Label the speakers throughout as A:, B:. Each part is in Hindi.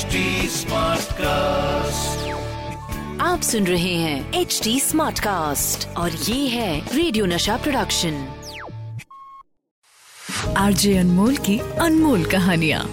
A: HD Smartcast.
B: आप सुन रहे हैं एच डी स्मार्ट कास्ट और ये है रेडियो नशा प्रोडक्शन आरजे अनमोल की अनमोल कहानिया।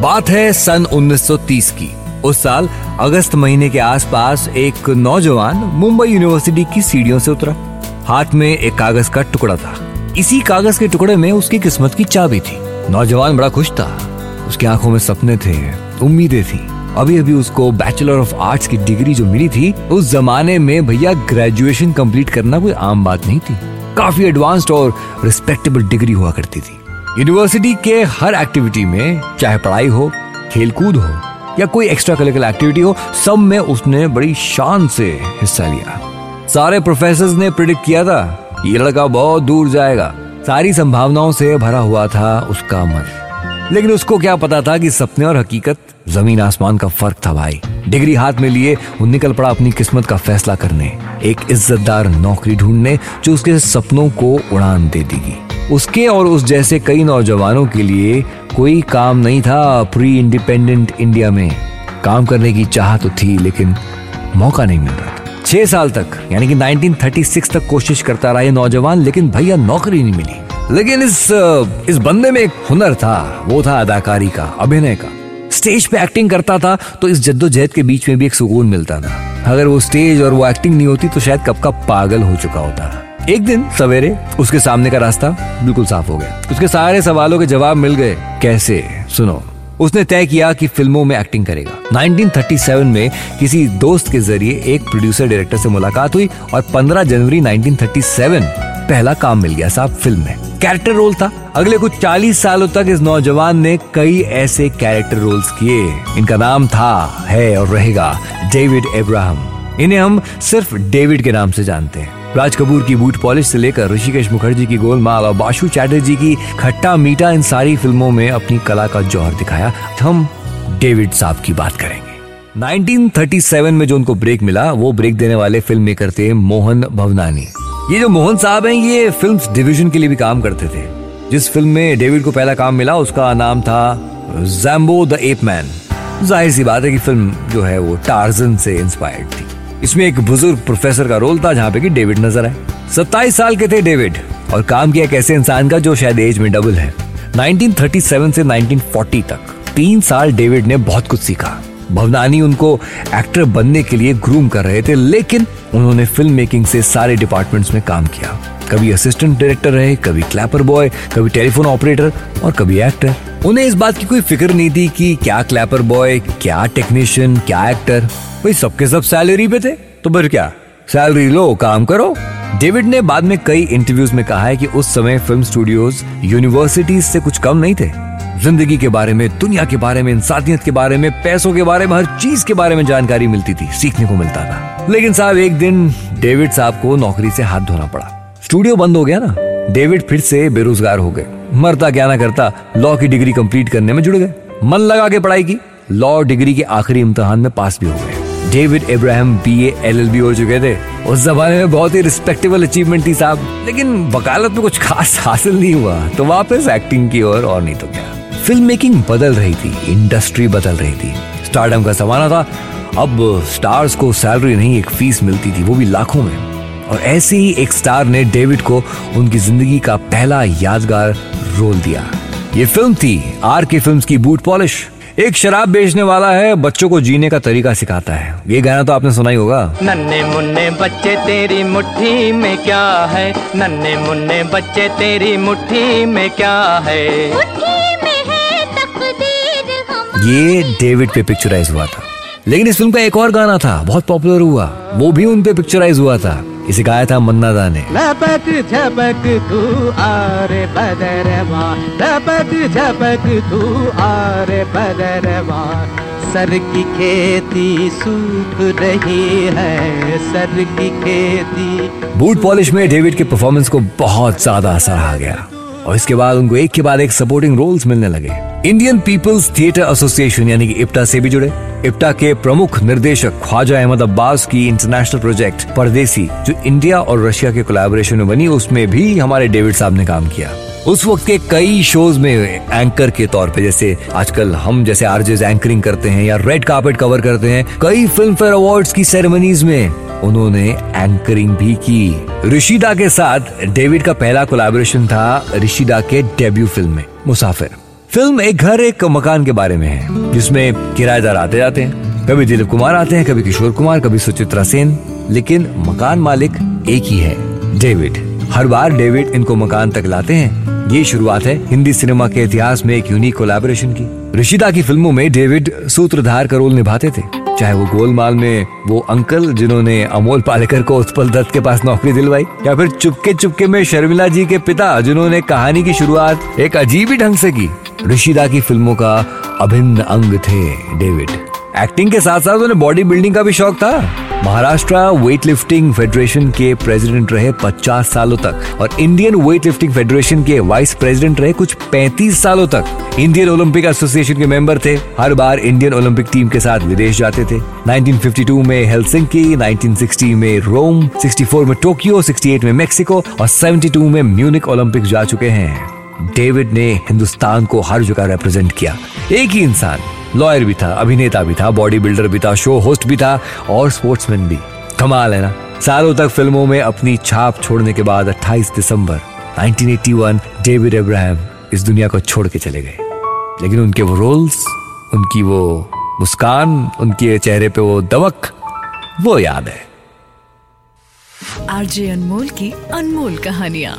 C: बात है सन 1930 की। उस साल अगस्त महीने के आसपास एक नौजवान मुंबई यूनिवर्सिटी की सीढ़ियों से उतरा। हाथ में एक कागज़ का टुकड़ा था। इसी कागज़ के टुकड़े में उसकी किस्मत की चाबी थी। नौजवान बड़ा खुश था। उसकी आँखों में सपने थे, उम्मीदें थी। अभी अभी उसको बैचलर ऑफ़ आर्ट्स की डिग्री जो मिली थी, उस जमाने में भैया ग्रेजुएशन कंप्लीट करना कोई आम बात नहीं थी। काफ़ी एडवांस्ड और रिस्पेक्टेबल डिग्री हुआ करती थी। यूनिवर्सिटी के हर एक्टिविटी में, चाहे पढ़ाई हो, खेलकूद हो, या कोई एक्स्ट्रा करिकुलर एक्टिविटी हो, सब में उसने बड़ी शान से हिस्सा लिया। सारे प्रोफेसर ने प्रिडिक्ट किया था, ये लड़का बहुत दूर जाएगा। सारी संभावनाओं से भरा हुआ था उसका मन। लेकिन उसको क्या पता था कि सपने और हकीकत, ज़मीन आसमान का फ़र्क था भाई। डिग्री हाथ में लिए, वो निकल पड़ा अपनी किस्मत का फैसला करने। एक इज्जतदार नौकरी ढूँढने, जो उसके सपनों को उड़ान दे देगी। उसके और उस जैसे कई नौजवानों के लिए कोई काम नहीं था प्री इंडिपेंडेंट इंडिया में। काम करने की चाह तो थी, लेकिन मौका नहीं मिल रहा था। छह साल तक, यानी कि 1936 तक कोशिश करता रहा ये नौजवान, लेकिन भैया नौकरी नहीं मिली। लेकिन इस इस बंदे में एक हुनर था। वो था अदाकारी का, अभिनय का। स्टेज पे एक्टिंग करता था तो इस जद्दोजहद के बीच में भी एक सुकून मिलता था। अगर वो स्टेज और वो एक्टिंग नहीं होती तो शायद कब का पागल हो चुका होता। एक दिन, सवेरे, उसके सामने का रास्ता बिल्कुल साफ़ हो गया। उसके सारे सवालों के जवाब मिल गए, कैसे? सुनो। उसने तय किया कि फ़िल्मों में एक्टिंग करेगा। 1937 में किसी दोस्त के ज़रिए एक प्रोड्यूसर डायरेक्टर से मुलाकात हुई और 15 जनवरी 1937 पहला काम मिल गया साहब फ़िल्म में। कैरेक्टर रोल था। अगले कुछ 40 सालों तक इस नौजवान ने कई ऐसे कैरेक्टर रोल्स किए। इनका नाम था, है और रहेगा डेविड एब्राहम इन्हें हम सिर्फ़ डेविड के नाम से जानते हैं। राज कपूर की बूट पॉलिश से लेकर ऋषिकेश मुखर्जी की गोलमाल और बाशु चैटर्जी की खट्टा मीठा इन सारी फ़िल्मों में अपनी कला का जौहर दिखाया। हम डेविड साहब की बात करेंगे। 1937 में जो उनको ब्रेक मिला, वो ब्रेक देने वाले फ़िल्म मेकर थे मोहन भवनानी। ये जो मोहन साहब हैं, ये फ़िल्म डिवीज़न के लिए भी काम करते थे। जिस फ़िल्म में डेविड को पहला काम मिला, उसका नाम था जैम्बो द एप मैन ज़ाहिर सी बात है कि फ़िल्म जो है वो टार्जन से इंस्पायर्ड थी। इसमें एक बुज़ुर्ग प्रोफेसर का रोल था, जहाँ पे कि डेविड नज़र आए। सत्ताईस साल के थे डेविड और काम किया एक ऐसे इंसान का जो शायद एज में डबल है। 1937 से 1940 तक। तीन साल डेविड ने बहुत कुछ सीखा। भवनानी उनको एक्टर बनने के लिए ग्रूम कर रहे थे, लेकिन उन्होंने फ़िल्म मेकिंग से सारे डिपार्टमेंट्स में काम किया। कभी असिस्टेंट डायरेक्टर रहे, कभी क्लैपर बॉय कभी टेलीफोन ऑपरेटर और कभी एक्टर उन्हें इस बात की कोई फ़िक्र नहीं थी कि क्या क्लैपर बॉय क्या टेक्नीशियन क्या एक्टर भाई, सबके सब सैलरी पे थे तो फिर क्या? सैलरी लो, काम करो। डेविड ने बाद में कई इंटरव्यूज़ में कहा है कि उस समय फ़िल्म स्टूडियोज यूनिवर्सिटीज से कुछ कम नहीं थे। ज़िंदगी के बारे में दुनिया के बारे में इंसानियत के बारे में पैसों के बारे में हर चीज़ के बारे में जानकारी मिलती थी सीखने को मिलता था। लेकिन साहब एक दिन डेविड साहब को नौकरी से हाथ धोना पड़ा। स्टूडियो बंद हो गया ना? डेविड फिर से बेरोजगार हो गए। मरता क्या ना करता लॉ की डिग्री कंप्लीट करने में जुड़ गए। मन लगा के पढ़ाई की। लॉ डिग्री के आखिरी इम्तहान में पास भी हो गए। David Ibrahim B L L B हो चुके थे। उस जमाने में बहुत ही रिस्पेक्टेबल अचीवमेंट थी साहब। लेकिन वकालत में कुछ खास हासिल नहीं हुआ। तो वापस एक्टिंग की ओर और, और नहीं तो क्या। फ़िल्म मेकिंग बदल रही थी इंडस्ट्री बदल रही थी। स्टारडम का जमाना था अब स्टार्स को सैलरी नहीं एक फ़ीस मिलती थी वो भी लाखों में। और ऐसे ही एक स्टार ने डेविड को उनकी ज़िंदगी का पहला यादगार रोल दिया। ये फ़िल्म थी आर के फ़िल्म की बूट पॉलिश एक शराब बेचने वाला है बच्चों को जीने का तरीका सिखाता है। ये गाना तो आपने सुना ही होगा।
D: नन्हे मुन्ने बच्चे तेरी मुट्ठी में क्या है? नन्हे मुन्ने बच्चे तेरी मुट्ठी में क्या है?
C: ये डेविड पे पिक्चराइज हुआ था। लेकिन इस फ़िल्म का एक और गाना था बहुत पॉपुलर हुआ। वो भी उन पे पिक्चराइज हुआ था। इसे गाया था मन्ना दा ने।
D: लपक झपक तू आरे बदरवा लपक झपक तू आरे बदरवा सर की खेती सूख रही है सर की खेती।
C: बूट पॉलिश में डेविड के परफॉर्मेंस को बहुत ज़्यादा सराहा गया। और इसके बाद उनको एक के बाद एक सपोर्टिंग रोल्स मिलने लगे। इंडियन पीपल्स थिएटर एसोसिएशन यानी कि इप्टा से भी जुड़े। इप्टा के प्रमुख निर्देशक ख्वाजा अहमद अब्बास की इंटरनेशनल प्रोजेक्ट परदेसी, जो इंडिया और रशिया के कोलैबोरेशन में बनी, उसमें भी हमारे डेविड साहब ने काम किया। उस वक्त के कई शोज़ में एंकर के तौर पे, जैसे आजकल हम जैसे आरजेज एंकरिंग करते हैं या रेड कार्पेट कवर करते हैं, कई फ़िल्म फेयर अवार्ड्स की सेरेमनीज में उन्होंने एंकरिंग भी की। ऋषिदा के साथ डेविड का पहला कोलैबोरेशन था ऋषिदा के डेब्यू फ़िल्म में मुसाफिर फ़िल्म एक घर, एक मकान के बारे में है, जिसमें किराएदार आते जाते हैं। कभी दिलीप कुमार आते हैं, कभी किशोर कुमार, कभी सुचित्रा सेन, लेकिन मकान मालिक एक ही है डेविड हर बार डेविड इनको मकान तक लाते हैं ये शुरुआत है हिंदी सिनेमा के इतिहास में एक यूनिक कोलैबोरेशन की। ऋषिदा की फ़िल्मों में डेविड सूत्रधार का रोल निभाते थे। चाहे वो गोलमाल में वो अंकल जिन्होंने अमोल पालेकर को उत्पल दत्त के पास नौकरी दिलवाई, या फिर चुपके चुपके में शर्मिला जी के पिता जिन्होंने कहानी की शुरुआत एक अजीब ही ढंग से की। ऋषिदा की फ़िल्मों का अभिन्न अंग थे डेविड। एक्टिंग के साथ साथ उन्हें बॉडी बिल्डिंग का भी शौक था। महाराष्ट्र वेट लिफ्टिंग फेडरेशन के प्रेसिडेंट रहे 50 सालों तक और इंडियन वेट लिफ्टिंग फेडरेशन के वाइस प्रेसिडेंट रहे कुछ 35 सालों तक। इंडियन ओलंपिक एसोसिएशन के मेंबर थे। हर बार इंडियन ओलंपिक टीम के साथ विदेश जाते थे। 1952 में हेलसिंकी 1960 में रोम 64 में टोक्यो 68 में मेक्सिको और 72 में म्यूनिक ओलंपिक जा चुके हैं। डेविड ने हिंदुस्तान को हर जगह रिप्रेजेंट किया। एक ही इंसान। लॉयर भी था, अभिनेता भी था, बॉडी बिल्डर भी था, शो होस्ट भी था और स्पोर्ट्समैन भी। कमाल है ना? सालों तक फ़िल्मों में अपनी छाप छोड़ने के बाद 28 दिसंबर 1981 डेविड अब्राहम इस दुनिया को छोड़ के चले गए। लेकिन उनके वो रोल्स, उनकी वो मुस्कान, उनके चेहरे पे वो दमक वो याद है।
B: आरजे अनमोल की अनमोल कहानियाँ।